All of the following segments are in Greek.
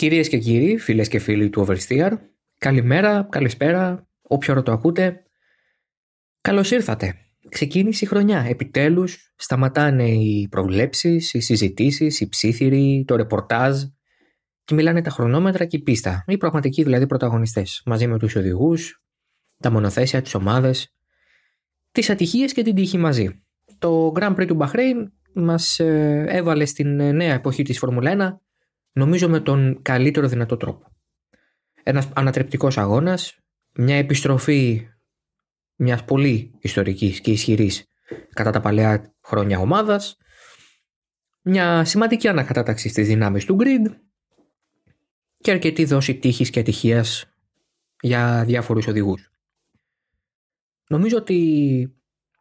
Κυρίες και κύριοι, φίλες και φίλοι του Oversteer, καλημέρα, καλησπέρα, όποιο ώρα το ακούτε. Καλώς ήρθατε. Ξεκίνησε η χρονιά. Επιτέλους σταματάνε οι προβλέψεις, οι συζητήσεις, οι ψήθυροι, το ρεπορτάζ και μιλάνε τα χρονόμετρα και η πίστα. Οι πραγματικοί δηλαδή πρωταγωνιστές, μαζί με τους οδηγούς, τα μονοθέσια, τις ομάδες, τις ατυχίες και την τύχη μαζί. Το Grand Prix του Μπαχρέιν μας ε, έβαλε στην ε, νέα εποχή της Φόρμουλα 1 νομίζω με τον καλύτερο δυνατό τρόπο. Ένας ανατρεπτικός αγώνας, μια επιστροφή μιας πολύ ιστορικής και ισχυρής κατά τα παλαιά χρόνια ομάδας, μια σημαντική ανακατάταξη στις δυνάμεις του grid και αρκετή δόση τύχης και ατυχίας για διάφορους οδηγούς. Νομίζω ότι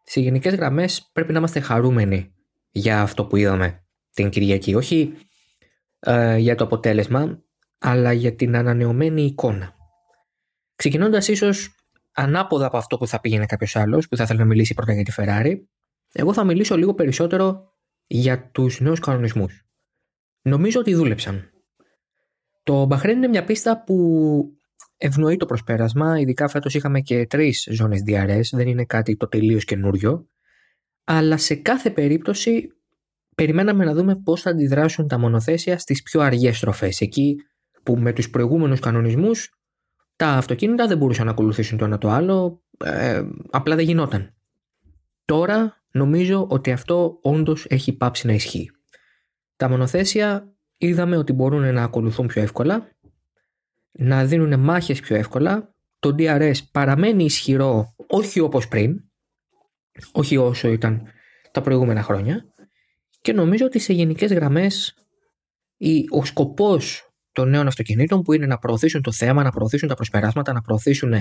σε γενικές γραμμές πρέπει να είμαστε χαρούμενοι για αυτό που είδαμε την Κυριακή. Όχι ε, για το αποτέλεσμα, αλλά για την ανανεωμένη εικόνα. Ξεκινώντας ίσως ανάποδα από αυτό που θα πήγαινε κάποιος άλλος, που θα ήθελε να μιλήσει πρώτα για τη Ferrari, εγώ θα μιλήσω λίγο περισσότερο για τους νέους κανονισμούς. Νομίζω ότι δούλεψαν. Το Μπαχρέν είναι μια πίστα που ευνοεί το προσπέρασμα, ειδικά φέτος είχαμε και τρεις ζώνες DRS, δεν είναι κάτι το τελείως καινούριο, αλλά σε κάθε περίπτωση περιμέναμε να δούμε πώς θα αντιδράσουν τα μονοθέσια στις πιο αργές στροφές, εκεί που με τους προηγούμενους κανονισμούς τα αυτοκίνητα δεν μπορούσαν να ακολουθήσουν το ένα το άλλο, ε, απλά δεν γινόταν. Τώρα νομίζω ότι αυτό όντως έχει πάψει να ισχύει. Τα μονοθέσια είδαμε ότι μπορούν να ακολουθούν πιο εύκολα, να δίνουν μάχες πιο εύκολα, το DRS παραμένει ισχυρό όχι όπως πριν, όχι όσο ήταν τα προηγούμενα χρόνια, και νομίζω ότι σε γενικές γραμμές ο σκοπός των νέων αυτοκινήτων που είναι να προωθήσουν το θέμα, να προωθήσουν τα προσπεράσματα, να προωθήσουν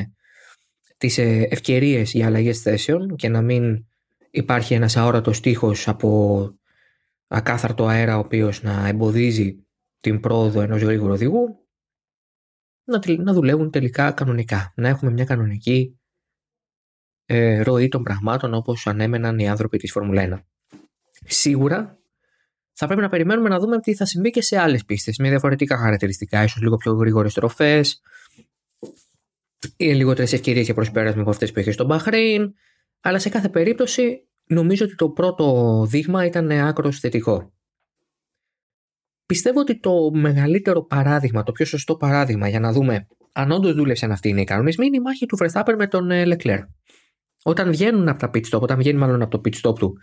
τις ε, ευκαιρίες για αλλαγές θέσεων και να μην υπάρχει ένας αόρατος τείχο από ακάθαρτο αέρα ο οποίος να εμποδίζει την πρόοδο ενός γρήγορου οδηγού να, δουλεύουν τελικά κανονικά. Να έχουμε μια κανονική ε, ροή των πραγμάτων όπως ανέμεναν οι άνθρωποι της Φόρμουλα 1 σίγουρα θα πρέπει να περιμένουμε να δούμε τι θα συμβεί και σε άλλες πίστες με διαφορετικά χαρακτηριστικά, ίσως λίγο πιο γρήγορες τροφές ή λιγότερες ευκαιρίες για προσπέρασμα από αυτές που είχες στο Μπαχρέιν. Αλλά σε κάθε περίπτωση νομίζω ότι το πρώτο δείγμα ήταν άκρος θετικό. Πιστεύω ότι το μεγαλύτερο παράδειγμα, το πιο σωστό παράδειγμα για να δούμε αν όντως δούλεψαν αυτοί οι κανονισμοί είναι η μάχη του Verstappen με τον Leclerc. Όταν βγαίνουν από τα pit stop, όταν βγαίνει μάλλον από το pit stop του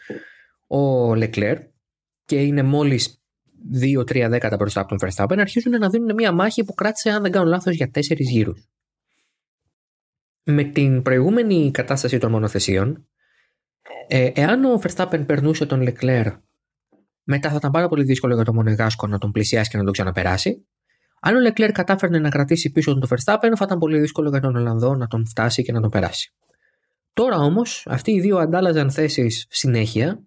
ο Λεκλέρ και είναι μόλις 2-3 δέκατα μπροστά από τον Verstappen, αρχίζουν να δίνουν μια μάχη που κράτησε, αν δεν κάνω λάθος, για 4 γύρους. Με την προηγούμενη κατάσταση των μονοθεσίων, ε, εάν ο Verstappen περνούσε τον Leclerc, μετά θα ήταν πάρα πολύ δύσκολο για τον Μονεγάσκο να τον πλησιάσει και να τον ξαναπεράσει. Αν ο Leclerc κατάφερνε να κρατήσει πίσω τον Verstappen, θα ήταν πολύ δύσκολο για τον Ολλανδό να τον φτάσει και να τον περάσει. Τώρα όμως, αυτοί οι δύο αντάλλαζαν θέσεις συνέχεια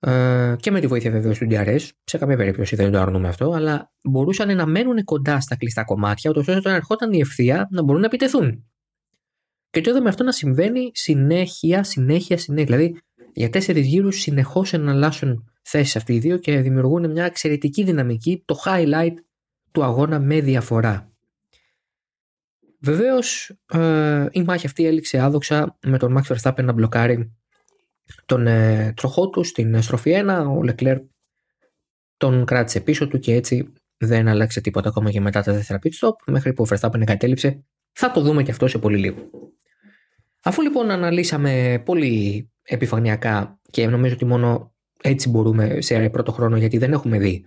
ε, και με τη βοήθεια βεβαίως του DRS, σε καμία περίπτωση δεν το αρνούμε αυτό, αλλά μπορούσαν να μένουν κοντά στα κλειστά κομμάτια, ούτως ώστε όταν ερχόταν η ευθεία να μπορούν να επιτεθούν. Και το είδαμε αυτό να συμβαίνει συνέχεια, συνέχεια, συνέχεια. Δηλαδή για τέσσερις γύρους συνεχώς εναλλάσσουν θέσεις αυτοί οι δύο και δημιουργούν μια εξαιρετική δυναμική, το highlight του αγώνα με διαφορά. Βεβαίως ε, η μάχη αυτή έληξε άδοξα με τον Max Verstappen να μπλοκάρει τον ε, τροχό του στην στροφή 1. Ο Λεκλέρ τον κράτησε πίσω του και έτσι δεν άλλαξε τίποτα ακόμα και μετά τα δεύτερα pit stop μέχρι που ο Verstappen εγκατέλειψε. Θα το δούμε και αυτό σε πολύ λίγο. Αφού λοιπόν αναλύσαμε πολύ επιφανειακά και νομίζω ότι μόνο έτσι μπορούμε σε πρώτο χρόνο γιατί δεν έχουμε δει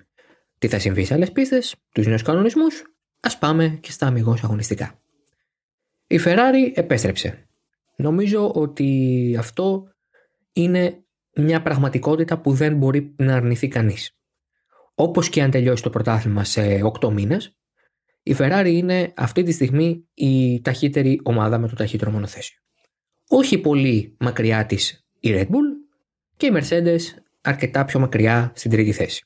τι θα συμβεί σε άλλες πίστες, τους νέους κανονισμούς, ας πάμε και στα αμυγός αγωνιστικά. Η Ferrari επέστρεψε. Νομίζω ότι αυτό είναι μια πραγματικότητα που δεν μπορεί να αρνηθεί κανείς. Όπως και αν τελειώσει το πρωτάθλημα σε 8 μήνες, η Ferrari είναι αυτή τη στιγμή η ταχύτερη ομάδα με το ταχύτερο μονοθέσιο. Όχι πολύ μακριά της η Red Bull και η Mercedes αρκετά πιο μακριά στην τρίτη θέση.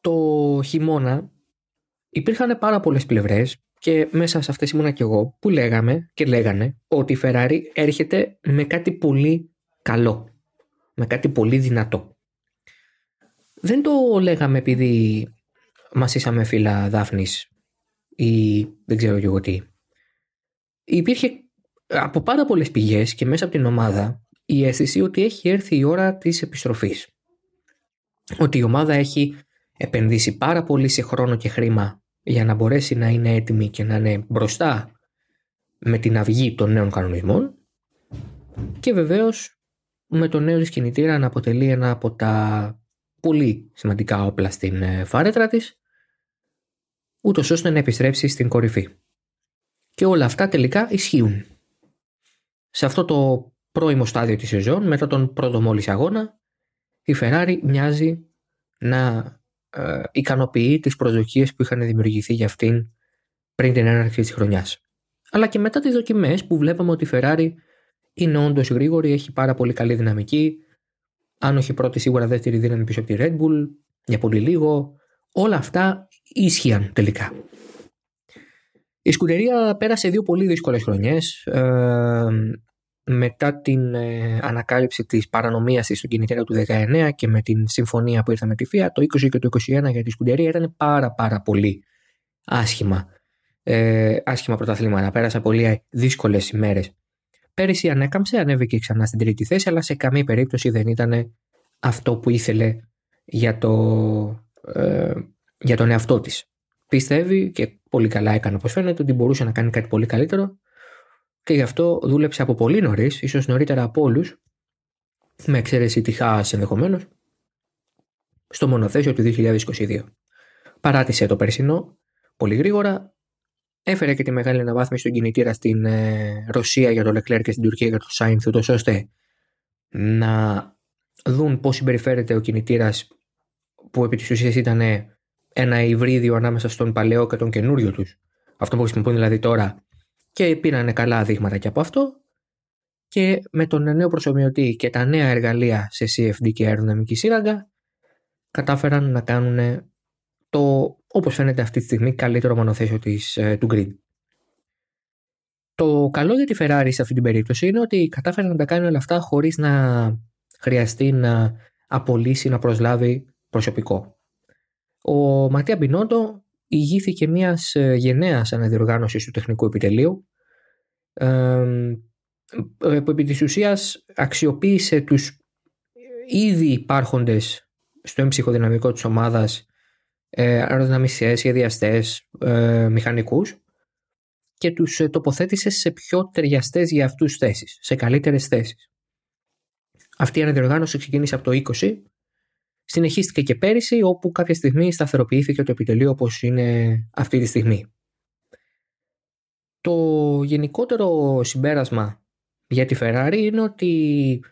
Το χειμώνα υπήρχαν πάρα πολλές πλευρές και μέσα σε αυτές ήμουνα και εγώ που λέγαμε και λέγανε ότι η Ferrari έρχεται με κάτι πολύ καλό. Με κάτι πολύ δυνατό. Δεν το λέγαμε επειδή μασίσαμε φύλλα δάφνης ή δεν ξέρω και εγώ τι. Υπήρχε από πάρα πολλές πηγές και μέσα από την ομάδα η αίσθηση ότι έχει έρθει η ώρα της επιστροφής. Ότι η ομάδα έχει επενδύσει πάρα πολύ σε χρόνο και χρήμα για να μπορέσει να είναι έτοιμη και να είναι μπροστά με την αυγή των νέων κανονισμών και βεβαίως με το νέο της κινητήρα να αποτελεί ένα από τα πολύ σημαντικά όπλα στην ε, φάρετρα της ούτως ώστε να επιστρέψει στην κορυφή. Και όλα αυτά τελικά ισχύουν. Σε αυτό το πρώιμο στάδιο της σεζόν, μετά τον πρώτο μόλις αγώνα, η Ferrari μοιάζει να ε, ικανοποιεί τις προσδοκίες που είχαν δημιουργηθεί για αυτήν πριν την έναρξη της χρονιάς. Αλλά και μετά τις δοκιμές που βλέπαμε ότι η Ferrari είναι όντως γρήγορη, έχει πάρα πολύ καλή δυναμική, αν όχι πρώτη σίγουρα δεύτερη δύναμη πίσω από τη Red Bull, για πολύ λίγο, όλα αυτά ίσχυαν τελικά. Η σκουτερία πέρασε δύο πολύ δύσκολες χρονιές. Ε, μετά την ε, ανακάλυψη της παρανομίας της στον κινητήρα του 19 και με την συμφωνία που ήρθε με τη ΦΙΑ, το 20 και το 21 για τη σκουτερία ήταν πάρα πάρα πολύ άσχημα. Ε, άσχημα πρωταθλήματα. Πέρασα πολύ δύσκολες ημέρες. Πέρυσι ανέκαμψε, ανέβηκε ξανά στην τρίτη θέση, αλλά σε καμία περίπτωση δεν ήταν αυτό που ήθελε για, το, ε, για τον εαυτό της. Πιστεύει και πολύ καλά έκανε όπως φαίνεται ότι μπορούσε να κάνει κάτι πολύ καλύτερο και γι' αυτό δούλεψε από πολύ νωρίς, ίσως νωρίτερα από όλους, με εξαίρεση τη ΧΑΣ ενδεχομένως, στο μονοθέσιο του 2022. Παράτησε το περσινό πολύ γρήγορα, έφερε και τη μεγάλη αναβάθμιση στον κινητήρα στην ε, Ρωσία για το Leclerc και στην Τουρκία για το Sainz, ούτως ώστε να δουν πώς συμπεριφέρεται ο κινητήρας που επί της ουσίας ήταν ένα υβρίδιο ανάμεσα στον παλαιό και τον καινούριο τους. Αυτό που χρησιμοποιούν δηλαδή τώρα και πήραν καλά δείγματα και από αυτό και με τον νέο προσωμιωτή και τα νέα εργαλεία σε CFD και αεροδυναμική σύραγγα κατάφεραν να κάνουν το, όπως φαίνεται αυτή τη στιγμή, καλύτερο μονοθέσιο της, ε, του grid. Το καλό για τη Ferrari σε αυτή την περίπτωση είναι ότι κατάφεραν να τα κάνει όλα αυτά χωρίς να χρειαστεί να απολύσει, να προσλάβει προσωπικό. Ο Ματία Μπινόντο ηγήθηκε μιας ε, γενναίας αναδιοργάνωσης του τεχνικού επιτελείου που επί της ουσίας αξιοποίησε τους ήδη υπάρχοντες στο έμψυχο δυναμικό της ομάδας ε, αεροδυναμιστές, σχεδιαστές, ε, μηχανικούς και τους τοποθέτησε σε πιο ταιριαστές για αυτούς θέσεις, σε καλύτερες θέσεις. Αυτή η αναδιοργάνωση ξεκίνησε από το 20 συνεχίστηκε και πέρυσι όπου κάποια στιγμή σταθεροποιήθηκε το επιτελείο όπως είναι αυτή τη στιγμή. Το γενικότερο συμπέρασμα για τη Ferrari είναι ότι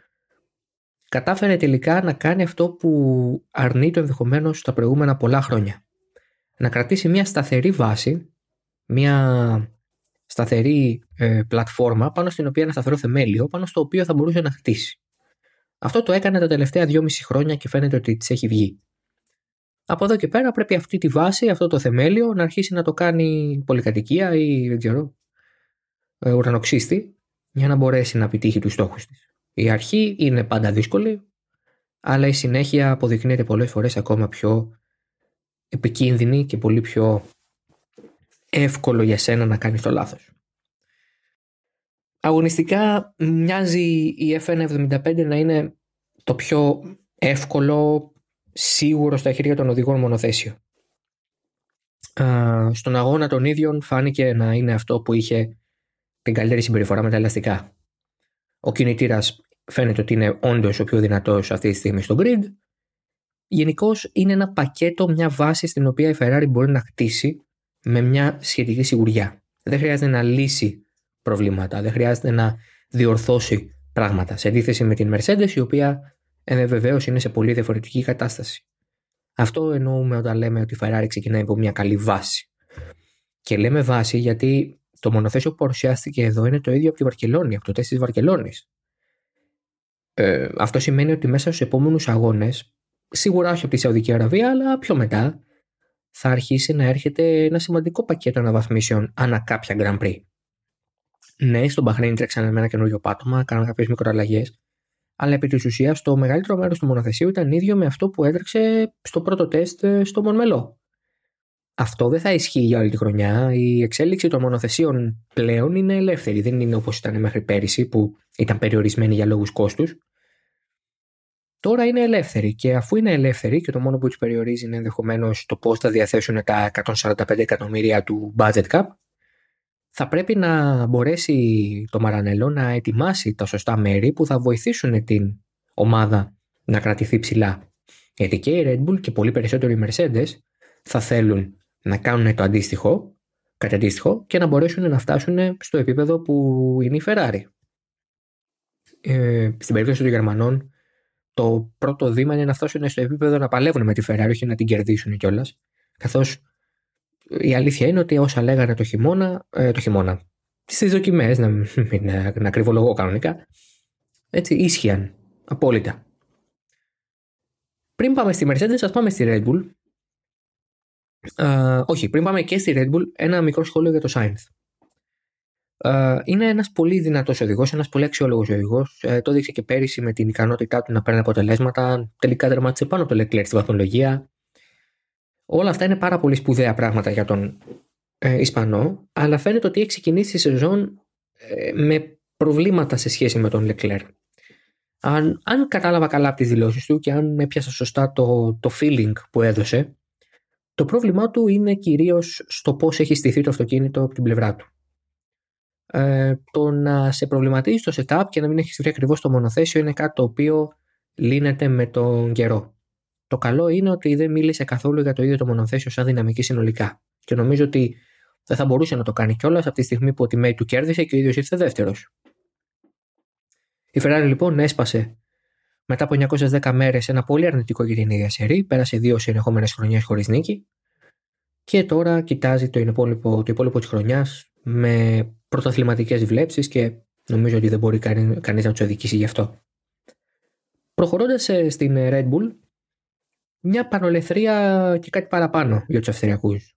κατάφερε τελικά να κάνει αυτό που αρνεί το ενδεχομένως τα προηγούμενα πολλά χρόνια. Να κρατήσει μια σταθερή βάση, μια σταθερή ε, πλατφόρμα πάνω στην οποία ένα σταθερό θεμέλιο, πάνω στο οποίο θα μπορούσε να χτίσει. Αυτό το έκανε τα τελευταία δυόμιση χρόνια και φαίνεται ότι της έχει βγει. Από εδώ και πέρα πρέπει αυτή τη βάση, αυτό το θεμέλιο να αρχίσει να το κάνει πολυκατοικία ή δεν ξέρω, ε, ουρανοξύστη για να μπορέσει να επιτύχει τους στόχους της. Η αρχή είναι πάντα δύσκολη, αλλά η συνέχεια αποδεικνύεται πολλές φορές ακόμα πιο επικίνδυνη και πολύ πιο εύκολο για σένα να κάνεις το λάθος. Αγωνιστικά μοιάζει η FN75 να είναι το πιο εύκολο, σίγουρο στα χέρια των οδηγών μονοθέσιο. Στον αγώνα των ίδιων φάνηκε να είναι αυτό που είχε την καλύτερη συμπεριφορά με τα ελαστικά. Ο κινητήρας φαίνεται ότι είναι όντως ο πιο δυνατός αυτή τη στιγμή στο grid. Γενικώς είναι ένα πακέτο, μια βάση στην οποία η Ferrari μπορεί να χτίσει με μια σχετική σιγουριά. Δεν χρειάζεται να λύσει προβλήματα. Δεν χρειάζεται να διορθώσει πράγματα. Σε αντίθεση με την Mercedes, η οποία ε, βεβαίως είναι σε πολύ διαφορετική κατάσταση. Αυτό εννοούμε όταν λέμε ότι η Ferrari ξεκινάει από μια καλή βάση. Και λέμε βάση γιατί το μονοθέσιο που παρουσιάστηκε εδώ είναι το ίδιο από τη Βαρκελόνη, από το τεστ της Βαρκελόνης. Ε, αυτό σημαίνει ότι μέσα στους επόμενους αγώνες, σίγουρα όχι από τη Σαουδική Αραβία, αλλά πιο μετά, θα αρχίσει να έρχεται ένα σημαντικό πακέτο αναβαθμίσεων ανά κάποια Grand Prix. Ναι, στον Μπαχρέιν τρέξανε με ένα καινούριο πάτωμα, κάναν κάποιες μικροαλλαγές, αλλά επί της ουσίας το μεγαλύτερο μέρος του μονοθεσίου ήταν ίδιο με αυτό που έτρεξε στο πρώτο τεστ στο Μονμελό. αυτό δεν θα ισχύει για όλη τη χρονιά. Η εξέλιξη των μονοθεσίων πλέον είναι ελεύθερη. Δεν είναι όπως ήταν μέχρι πέρυσι που ήταν περιορισμένη για λόγους κόστους. Τώρα είναι ελεύθερη και αφού είναι ελεύθερη και το μόνο που του περιορίζει είναι ενδεχομένως το πώς θα διαθέσουν τα 145 εκατομμύρια του budget cap, θα πρέπει να μπορέσει το Μαρανέλο να ετοιμάσει τα σωστά μέρη που θα βοηθήσουν την ομάδα να κρατηθεί ψηλά. Γιατί και η Red Bull και πολύ περισσότερο οι Mercedes θα θέλουν να κάνουν το αντίστοιχο, κάτι αντίστοιχο και να μπορέσουν να φτάσουν στο επίπεδο που είναι η Ferrari. Ε, στην περίπτωση των Γερμανών, το πρώτο βήμα είναι να φτάσουν στο επίπεδο να παλεύουν με τη Ferrari, όχι να την κερδίσουν κιόλας. Καθώς η αλήθεια είναι ότι όσα λέγανε το χειμώνα, ε, το χειμώνα, στις δοκιμές, να, να, να κρυβολογώ κανονικά, έτσι ίσχυαν απόλυτα. Πριν πάμε στη Mercedes, ας πάμε στη Red Bull. όχι, πριν πάμε και στη Red Bull, ένα μικρό σχόλιο για το Sainz. είναι ένας πολύ δυνατός οδηγός, ένας πολύ αξιόλογος οδηγός. Ε, το έδειξε και πέρυσι με την ικανότητά του να παίρνει αποτελέσματα. Τελικά τερμάτισε πάνω το Leclerc στη βαθμολογία. Όλα αυτά είναι πάρα πολύ σπουδαία πράγματα για τον ε, Ισπανό, αλλά φαίνεται ότι έχει ξεκινήσει η σεζόν ε, με προβλήματα σε σχέση με τον Leclerc. Αν, αν κατάλαβα καλά από τις δηλώσεις του και αν έπιασα σωστά το, το feeling που έδωσε, το πρόβλημά του είναι κυρίως στο πώς έχει στηθεί το αυτοκίνητο από την πλευρά του. Ε, το να σε προβληματίζει το setup και να μην έχεις βρει ακριβώς το μονοθέσιο είναι κάτι το οποίο λύνεται με τον καιρό. Το καλό είναι ότι δεν μίλησε καθόλου για το ίδιο το μονοθέσιο σαν δυναμική συνολικά. Και νομίζω ότι δεν θα μπορούσε να το κάνει κιόλας από τη στιγμή που ο Τιμέι του κέρδισε και ο ίδιος ήρθε δεύτερος. Η Ferrari λοιπόν έσπασε μετά από 910 μέρες ένα πολύ αρνητικό για την ίδια σερή, πέρασε δύο συνεχόμενες χρονιές χωρίς νίκη και τώρα κοιτάζει το υπόλοιπο, το υπόλοιπο της χρονιάς με πρωταθληματικές βλέψεις και νομίζω ότι δεν μπορεί κανείς να τους αδικήσει γι' αυτό. Προχωρώντας ε, στην Red Bull, μια πανολεθρία και κάτι παραπάνω για τους Αυστριακούς.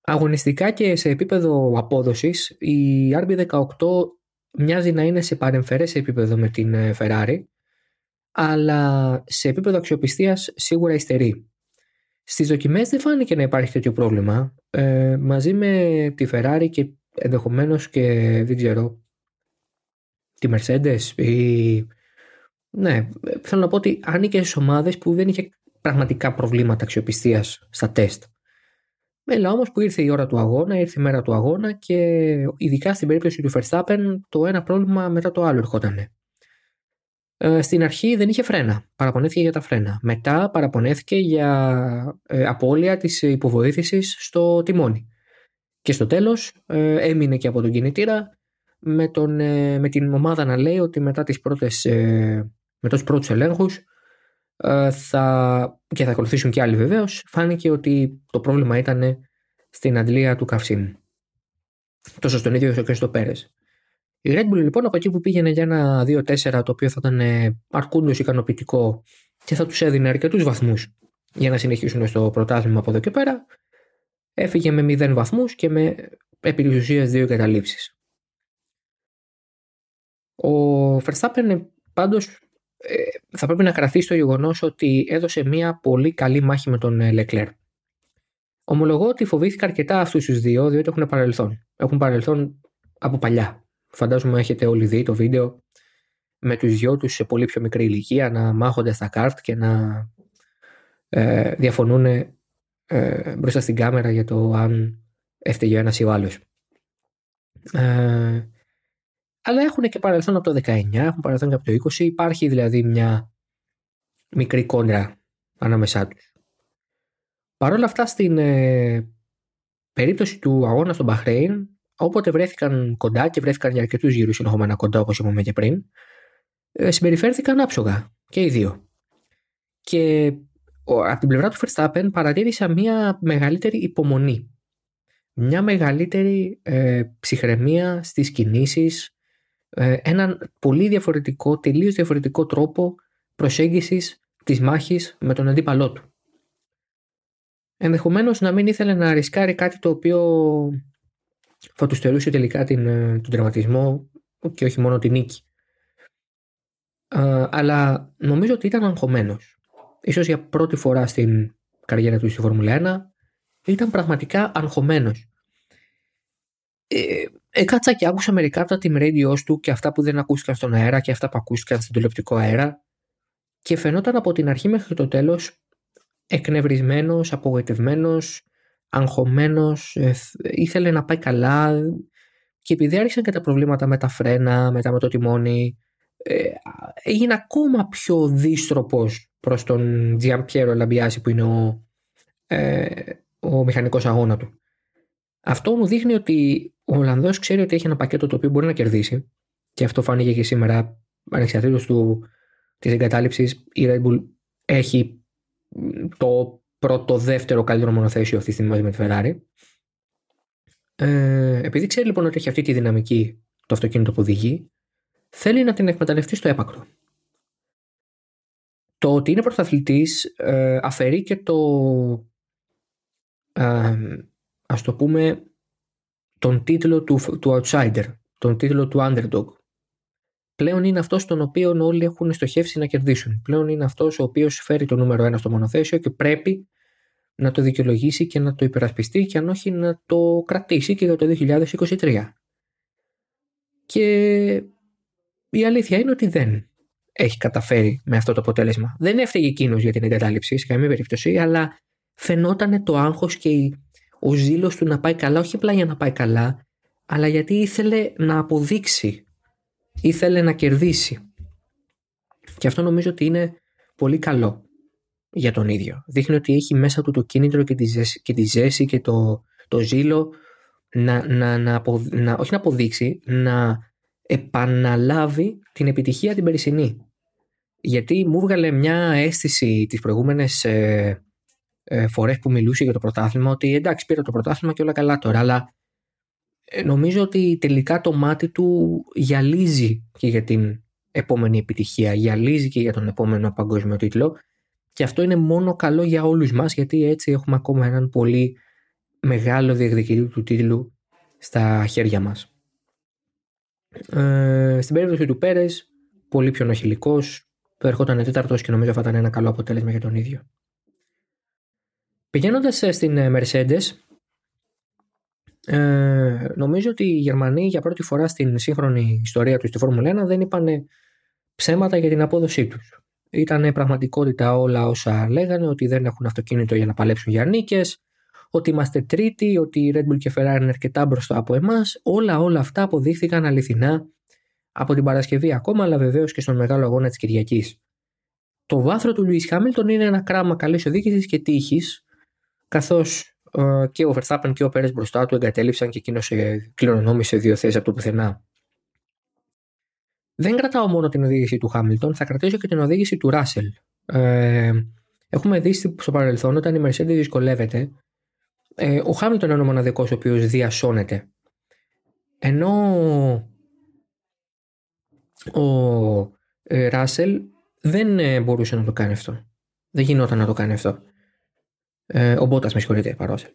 Αγωνιστικά και σε επίπεδο απόδοσης, η RB18 μοιάζει να είναι σε παρεμφερές επίπεδο με την ε, Ferrari, αλλά σε επίπεδο αξιοπιστίας σίγουρα υστερεί. Στις δοκιμές δεν φάνηκε να υπάρχει τέτοιο πρόβλημα. Ε, μαζί με τη Ferrari και ενδεχομένως και δεν ξέρω τη Mercedes ή ναι, θέλω να πω ότι άνοιγε στις ομάδες που δεν είχε πραγματικά προβλήματα αξιοπιστίας στα τεστ. Μέλα όμως που ήρθε η ώρα του αγώνα, ήρθε η μέρα του αγώνα και ειδικά στην περίπτωση του Verstappen το ένα πρόβλημα μετά το άλλο ερχόταν. Ε, στην αρχή δεν είχε φρένα, παραπονέθηκε για τα φρένα. Μετά παραπονέθηκε για ε, απώλεια της υποβοήθησης στο τιμόνι. Και στο τέλος ε, έμεινε και από τον κινητήρα με, τον, ε, με την ομάδα να λέει ότι μετά τις πρώτες, ε, μετά τους πρώτους ελέγχους ε, θα, και θα ακολουθήσουν και άλλοι βεβαίως, φάνηκε ότι το πρόβλημα ήταν στην αντλία του καυσίμου. Τόσο στον ίδιο όσο και στο Πέρες. Η Red Bull λοιπόν από εκεί που πήγαινε για ένα 2-4 το οποίο θα ήταν ε, αρκούντος ικανοποιητικό και θα τους έδινε αρκετούς βαθμούς για να συνεχίσουν στο πρωτάθλημα από εδώ και πέρα, έφυγε με 0 βαθμούς και με επί τη ουσία δύο καταλήψει. Ο Verstappen πάντως ε, θα πρέπει να κρατήσει το γεγονός ότι έδωσε μια πολύ καλή μάχη με τον Λεκλέρ. Ομολογώ ότι φοβήθηκα αρκετά αυτούς τους δύο, διότι έχουν παρελθόν. Έχουν παρελθόν από παλιά. Φαντάζομαι έχετε όλοι δει το βίντεο με τους δυο τους σε πολύ πιο μικρή ηλικία να μάχονται στα κάρτ και να ε, διαφωνούν ε, μπροστά στην κάμερα για το αν έφταιγε ο ένας ή ο άλλος. Ε, αλλά έχουν και παρελθόν από το 19, έχουν παρελθόν και από το 20. Υπάρχει δηλαδή μια μικρή κόντρα ανάμεσά τους. Παρ' όλα αυτά στην ε, περίπτωση του αγώνα στον Μπαχρέιν, όποτε βρέθηκαν κοντά και βρέθηκαν για αρκετούς γύρους συνεχόμενα κοντά όπως είπαμε και πριν, ε, συμπεριφέρθηκαν άψογα και οι δύο. Και από την πλευρά του Verstappen παρατήρησα μια μεγαλύτερη υπομονή. Μια μεγαλύτερη ε, ψυχραιμία στις κινήσεις, ε, έναν πολύ διαφορετικό, τελείως διαφορετικό τρόπο προσέγγισης της μάχης με τον αντίπαλό του. Ενδεχομένως να μην ήθελε να ρισκάρει κάτι το οποίο θα τους στερούσε τελικά την, ε, τον τραυματισμό και όχι μόνο την νίκη. αλλά νομίζω ότι ήταν αγχωμένος. Ίσως για πρώτη φορά στην καριέρα του στη Φόρμουλα 1 ήταν πραγματικά αγχωμένος. Ε, έκατσα και άκουσα μερικά από τα team radio του και αυτά που δεν ακούστηκαν στον αέρα και αυτά που ακούστηκαν στον τηλεοπτικό αέρα και φαινόταν από την αρχή μέχρι το τέλος εκνευρισμένος, απογοητευμένος, αγχωμένος, ε, ήθελε να πάει καλά και επειδή άρχισαν και τα προβλήματα με τα φρένα, μετά με το τιμόνι, ε, έγινε ακόμα πιο δύστροπος προς τον Τζιαμπιέρο Λαμπιάση που είναι ο, ε, ο μηχανικός αγώνας του. Αυτό μου δείχνει ότι ο Ολλανδός ξέρει ότι έχει ένα πακέτο το οποίο μπορεί να κερδίσει και αυτό φάνηκε και σήμερα ανεξαρτήτως του, της εγκατάλειψης η Red Bull έχει το πρώτο δεύτερο καλύτερο μονοθέσιο αυτή τη στιγμή μαζί με τη Ferrari ε, επειδή ξέρει λοιπόν ότι έχει αυτή τη δυναμική το αυτοκίνητο που οδηγεί θέλει να την εκμεταλλευτεί στο έπακρο. Το ότι είναι πρωταθλητής ε, αφαιρεί και το ε, ας το πούμε τον τίτλο του, του outsider, τον τίτλο του underdog. Πλέον είναι αυτός τον οποίο όλοι έχουν στοχεύσει να κερδίσουν. Πλέον είναι αυτός ο οποίος φέρει το νούμερο ένα στο μονοθέσιο και πρέπει να το δικαιολογήσει και να το υπερασπιστεί και αν όχι να το κρατήσει και για το 2023. Και η αλήθεια είναι ότι δεν έχει καταφέρει με αυτό το αποτέλεσμα. Δεν έφταιγε εκείνος για την εγκατάλειψη σε καμία περίπτωση, αλλά φαινόταν το άγχος και ο ζήλος του να πάει καλά, όχι απλά για να πάει καλά, αλλά γιατί ήθελε να αποδείξει, ήθελε να κερδίσει. Και αυτό νομίζω ότι είναι πολύ καλό για τον ίδιο. Δείχνει ότι έχει μέσα του το κίνητρο και τη ζέση και, τη ζέση και το, το ζήλο να, να, να, να, όχι να αποδείξει, να επαναλάβει την επιτυχία την περσινή. Γιατί μου βγάλε μια αίσθηση τις προηγούμενες ε, ε, φορές που μιλούσε για το πρωτάθλημα ότι εντάξει πήρε το πρωτάθλημα και όλα καλά τώρα αλλά ε, νομίζω ότι τελικά το μάτι του γυαλίζει και για την επόμενη επιτυχία, γυαλίζει και για τον επόμενο παγκόσμιο τίτλο και αυτό είναι μόνο καλό για όλους μας γιατί έτσι έχουμε ακόμα έναν πολύ μεγάλο διεκδικητή του τίτλου στα χέρια μας. Ε, στην περίπτωση του Πέρες, πολύ πιο νοχηλικός, το ερχόταν τέταρτος και νομίζω θα ήταν ένα καλό αποτέλεσμα για τον ίδιο. Πηγαίνοντας ε, στην ε, Mercedes, ε, νομίζω ότι οι Γερμανοί για πρώτη φορά στην σύγχρονη ιστορία τους στη Φόρμουλα 1 δεν είπαν ψέματα για την απόδοσή τους. Ήταν πραγματικότητα όλα όσα λέγανε ότι δεν έχουν αυτοκίνητο για να παλέψουν για νίκες, ότι είμαστε τρίτοι, ότι η Red Bull και Ferrari είναι αρκετά μπροστά από εμάς. Όλα, όλα αυτά αποδείχθηκαν αληθινά από την Παρασκευή ακόμα, αλλά βεβαίως και στον μεγάλο αγώνα της Κυριακής. Το βάθρο του Λουί Χάμιλτον είναι ένα κράμα καλής οδήγησης και τύχης, καθώς ε, και ο Verstappen και ο Πέρες μπροστά του εγκατέλειψαν και εκείνος κληρονόμησε δύο θέσεις από το πουθενά. Δεν κρατάω μόνο την οδήγηση του Χάμιλτον, θα κρατήσω και την οδήγηση του Ράσελ. Ε, έχουμε δει στο παρελθόν όταν η Mercedes δυσκολεύεται ε, ο Χάμιλτον είναι ο μοναδικός ο οποίος διασώνεται. Ενώ ο ε, Ράσελ δεν ε, μπορούσε να το κάνει αυτό. Δεν γινόταν να το κάνει αυτό. Ε, ο Μπότας με συγχωρείτε, παρόσελ.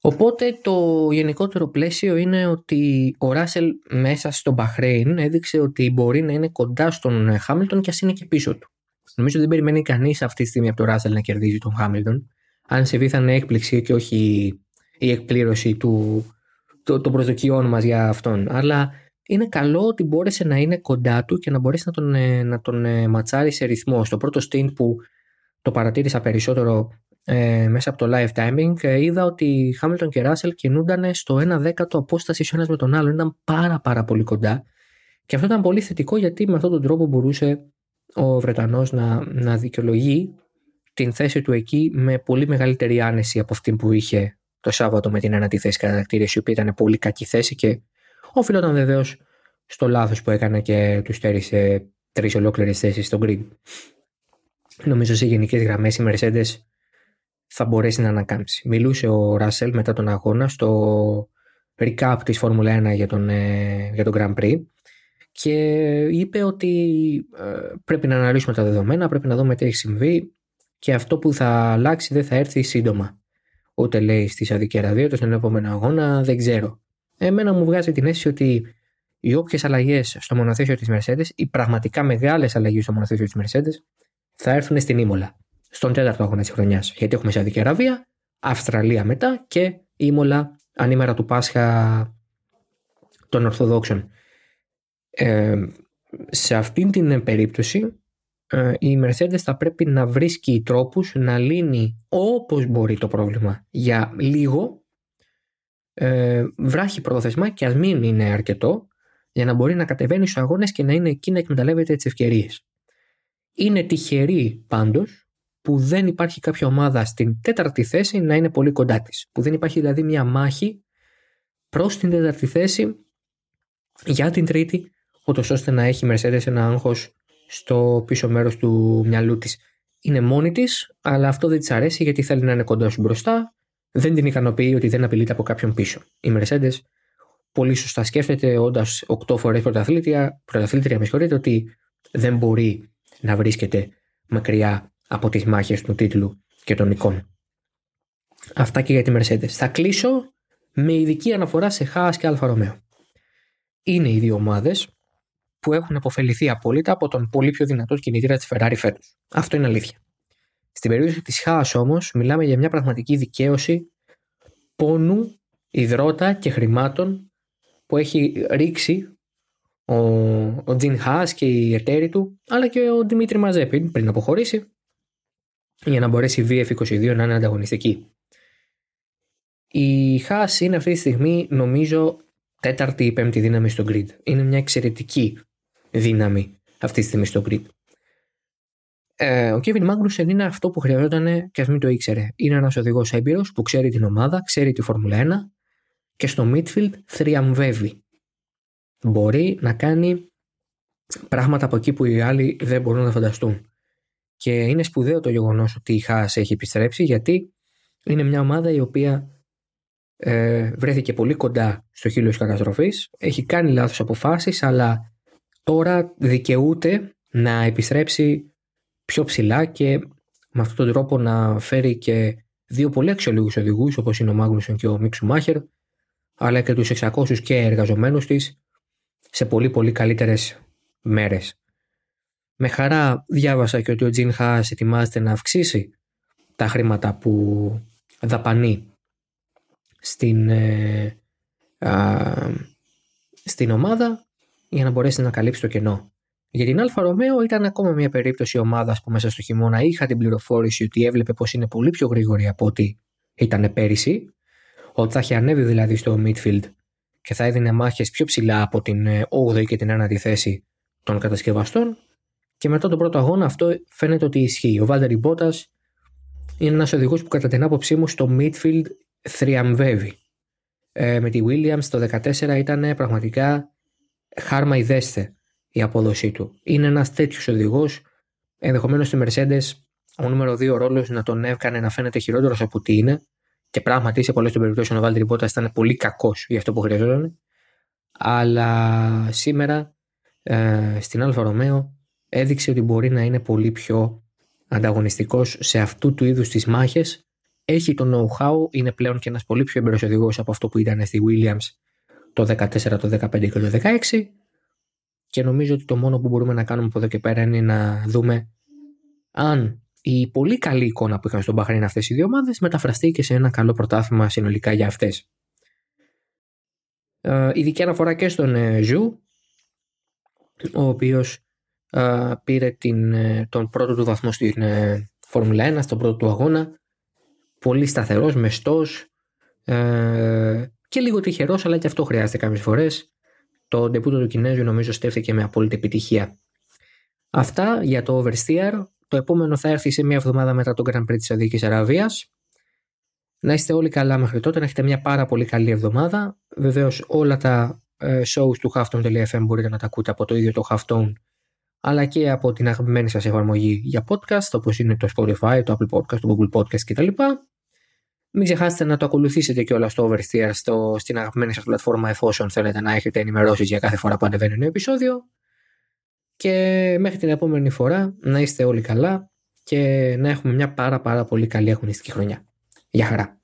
Οπότε το γενικότερο πλαίσιο είναι ότι ο Ράσελ μέσα στο Μπαχρέιν έδειξε ότι μπορεί να είναι κοντά στον Χάμιλτον και ας είναι και πίσω του. Νομίζω δεν περιμένει κανείς αυτή τη στιγμή από τον Ράσελ να κερδίζει τον Χάμιλτον αν συμβεί θα είναι έκπληξη και όχι η εκπλήρωση του, το, των προσδοκιών μας για αυτόν. Αλλά είναι καλό ότι μπόρεσε να είναι κοντά του και να μπορέσει να τον, ε, να τον ε, ματσάρει σε ρυθμό. Στο πρώτο stint που το παρατήρησα περισσότερο ε, μέσα από το live timing ε, είδα ότι Χάμιλτον και Ράσελ κινούνταν στο 1 δέκατο απόστασης ο ένας με τον άλλον. Ήταν πάρα πάρα πολύ κοντά και αυτό ήταν πολύ θετικό γιατί με αυτόν τον τρόπο μπορούσε ο Βρετανός να, να δικαιολογεί την θέση του εκεί με πολύ μεγαλύτερη άνεση από αυτή που είχε το Σάββατο με την ένατη θέση κατακτήρια, η οποία ήταν πολύ κακή θέση και οφείλονταν βεβαίως στο λάθος που έκανε και τους στέρισε τρεις ολόκληρες θέσεις στο grid. Νομίζω σε γενικές γραμμές η Mercedes θα μπορέσει να ανακάμψει. Μιλούσε ο Ράσελ μετά τον αγώνα στο recap της Φόρμουλα 1 για τον, ε, για τον Grand Prix και είπε ότι ε, πρέπει να αναλύσουμε τα δεδομένα, πρέπει να δούμε τι έχει συμβεί και αυτό που θα αλλάξει δεν θα έρθει σύντομα. Ούτε λέει στη Σαουδική Αραβία, ούτε στον επόμενο αγώνα, δεν ξέρω. Εμένα μου βγάζει την αίσθηση ότι οι όποιες αλλαγές στο μονοθέσιο της Mercedes, οι πραγματικά μεγάλες αλλαγές στο μονοθέσιο της Mercedes, θα έρθουν στην Ήμολα. Στον τέταρτο αγώνα της χρονιάς. Γιατί έχουμε Σαουδική Αραβία Αυστραλία μετά και Ήμολα ανήμερα του Πάσχα των Ορθοδόξων. Ε, σε αυτήν την περίπτωση ε, η Mercedes θα πρέπει να βρίσκει τρόπους να λύνει όπως μπορεί το πρόβλημα για λίγο ε, βράχει πρόθεσμα και ας μην είναι αρκετό για να μπορεί να κατεβαίνει στους αγώνες και να είναι εκεί να εκμεταλλεύεται τις ευκαιρίες. Είναι τυχερή πάντως που δεν υπάρχει κάποια ομάδα στην τέταρτη θέση να είναι πολύ κοντά της. Που δεν υπάρχει δηλαδή μια μάχη προς την τέταρτη θέση για την τρίτη, ούτως ώστε να έχει η Mercedes ένα άγχος στο πίσω μέρος του μυαλού της. Είναι μόνη της, αλλά αυτό δεν της αρέσει γιατί θέλει να είναι κοντά σου μπροστά, δεν την ικανοποιεί ότι δεν απειλείται από κάποιον πίσω. Η Mercedes πολύ σωστά σκέφτεται, όντας 8 φορές πρωταθλήτρια, πρωταθλήτρια με συγχωρείτε, ότι δεν μπορεί να βρίσκεται μακριά από τις μάχες του τίτλου και των εικόνων. Αυτά και για τη Mercedes. Θα κλείσω με ειδική αναφορά σε Haas και Alfa Romeo. Είναι οι δύο ομάδες που έχουν αποφεληθεί απόλυτα από τον πολύ πιο δυνατό κινητήρα της Ferrari φέτος. Αυτό είναι αλήθεια. Στην περίπτωση της Haas όμως, μιλάμε για μια πραγματική δικαίωση πόνου, υδρότα και χρημάτων που έχει ρίξει ο, ο Τζιν Χάς και οι εταίροι του, αλλά και ο Δημήτρη Μαζέπιν πριν αποχωρήσει, για να μπορέσει η VF22 να είναι ανταγωνιστική. Η Haas είναι αυτή τη στιγμή νομίζω τέταρτη ή πέμπτη δύναμη στο grid. Είναι μια εξαιρετική δύναμη αυτή τη στιγμή στο grid. Ε, ο Kevin Magnussen είναι αυτό που χρειαζόταν και ας μην το ήξερε. Είναι ένας οδηγός έμπειρος που ξέρει την ομάδα, ξέρει τη Φόρμουλα 1 και στο midfield θριαμβεύει. Μπορεί να κάνει πράγματα από εκεί που οι άλλοι δεν μπορούν να φανταστούν. Και είναι σπουδαίο το γεγονός ότι η Haas έχει επιστρέψει γιατί είναι μια ομάδα η οποία ε, βρέθηκε πολύ κοντά στο χείλος της καταστροφής. Έχει κάνει λάθος αποφάσεις, αλλά τώρα δικαιούται να επιστρέψει πιο ψηλά και με αυτόν τον τρόπο να φέρει και δύο πολύ αξιολόγου οδηγούς όπως είναι ο Μάγνουσον και ο Μίξου Μάχερ, αλλά και τους 600 και εργαζομένους της σε πολύ πολύ καλύτερες μέρες. Με χαρά διάβασα και ότι ο Τζιν Χάας ετοιμάζεται να αυξήσει τα χρήματα που δαπανεί στην, ε, στην ομάδα για να μπορέσει να καλύψει το κενό. Για την Alfa Romeo ήταν ακόμα μια περίπτωση ομάδας που μέσα στο χειμώνα είχα την πληροφόρηση ότι έβλεπε πως είναι πολύ πιο γρήγορη από ό,τι ήταν πέρυσι. Ότι θα είχε ανέβει δηλαδή στο midfield και θα έδινε μάχες πιο ψηλά από την 8η ε, και την 9η θέση των κατασκευαστών. Και μετά τον πρώτο αγώνα αυτό φαίνεται ότι ισχύει. Ο Βάλτερη Μπότα είναι ένας οδηγός που κατά την άποψή μου στο midfield θριαμβεύει. Ε, με τη Williams το 2014 ήταν πραγματικά χάρμα ιδέστε η απόδοσή του. Είναι ένας τέτοιος οδηγός. Ενδεχομένως στη Mercedes ο νούμερο 2 ρόλος να τον έκανε να φαίνεται χειρότερος απ' ό,τι είναι. Και πράγματι σε πολλές των περιπτώσεων ο Βάλτερι Μπότας ήταν πολύ κακός για αυτό που χρειαζόταν. Αλλά σήμερα ε, στην Alfa Romeo έδειξε ότι μπορεί να είναι πολύ πιο ανταγωνιστικός σε αυτού του είδους τις μάχες. Έχει το know-how, είναι πλέον και ένας πολύ πιο έμπειρος οδηγός από αυτό που ήταν στη Williams το 14, το 15 και το 16 και νομίζω ότι το μόνο που μπορούμε να κάνουμε από εδώ και πέρα είναι να δούμε αν η πολύ καλή εικόνα που είχαν στον Μπαχρέιν αυτές οι δύο ομάδες μεταφραστεί και σε ένα καλό πρωτάθλημα συνολικά για αυτές. Ε, ειδική αναφορά και στον ε, Ζου, ο οποίος ε, πήρε την, ε, τον πρώτο του βαθμό στην ε, Φόρμουλα 1, στον πρώτο του αγώνα. Πολύ σταθερός, μεστός ε, και λίγο τυχερός, αλλά και αυτό χρειάζεται κάποιες φορές. Το ντεπούτο του Κινέζου νομίζω στέφθηκε με απόλυτη επιτυχία. Αυτά για το Oversteer. Το επόμενο θα έρθει σε μια εβδομάδα μετά τον Grand Prix της Σαουδικής Αραβίας. Να είστε όλοι καλά μέχρι τότε, να έχετε μια πάρα πολύ καλή εβδομάδα. Βεβαίως όλα τα ε, shows του Halftone.fm μπορείτε να τα ακούτε από το ίδιο το Halftone αλλά και από την αγαπημένη σας εφαρμογή για podcast όπως είναι το Spotify, το Apple Podcast, το Google Podcast κτλ. Μην ξεχάσετε να το ακολουθήσετε και όλα στο Oversteer στο, στην αγαπημένη σας πλατφόρμα εφόσον θέλετε να έχετε ενημερώσεις για κάθε φορά που ανεβαίνει ένα επεισόδιο. Και μέχρι την επόμενη φορά να είστε όλοι καλά και να έχουμε μια πάρα πάρα πολύ καλή αγωνιστική χρονιά. Γεια χαρά!